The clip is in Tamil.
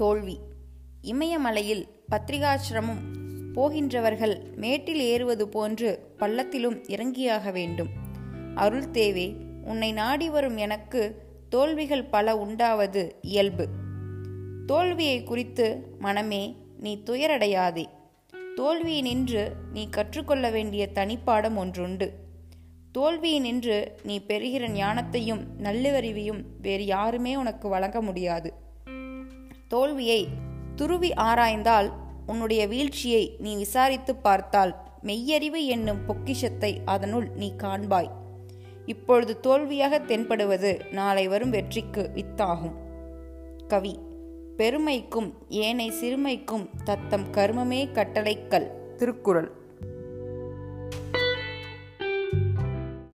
தோல்வி. இமயமலையில் பத்திரிகாசிரமம் போகின்றவர்கள் மேட்டில் ஏறுவது போன்று பள்ளத்திலும் இறங்கியாக வேண்டும். அருள் தேவே உன்னை நாடி வரும் எனக்கு தோல்விகள் பல உண்டாவது இயல்பு. தோல்வியை குறித்து மனமே நீ துயரடையாதே. தோல்வியினின்று நீ கற்றுக்கொள்ள வேண்டிய தனிப்பாடம் ஒன்றுண்டு. தோல்வியினின்று நீ பெறுகிற ஞானத்தையும் நல்லுவறிவையும் வேறு யாருமே உனக்கு வழங்க முடியாது. தோல்வியை துருவி ஆராய்ந்தால் உன்னுடைய வீழ்ச்சியை நீ விசாரித்து பார்த்தால் மெய்யறிவு என்னும் பொக்கிஷத்தை அதனுள் நீ காண்பாய். இப்பொழுது தோல்வியாக தென்படுவது நாளை வரும் வெற்றிக்கு வித்தாகும். கவி பெருமைக்கும் ஏனை சிறுமைக்கும் தத்தம் கர்மமே கட்டளைக்கல். திருக்குறள்.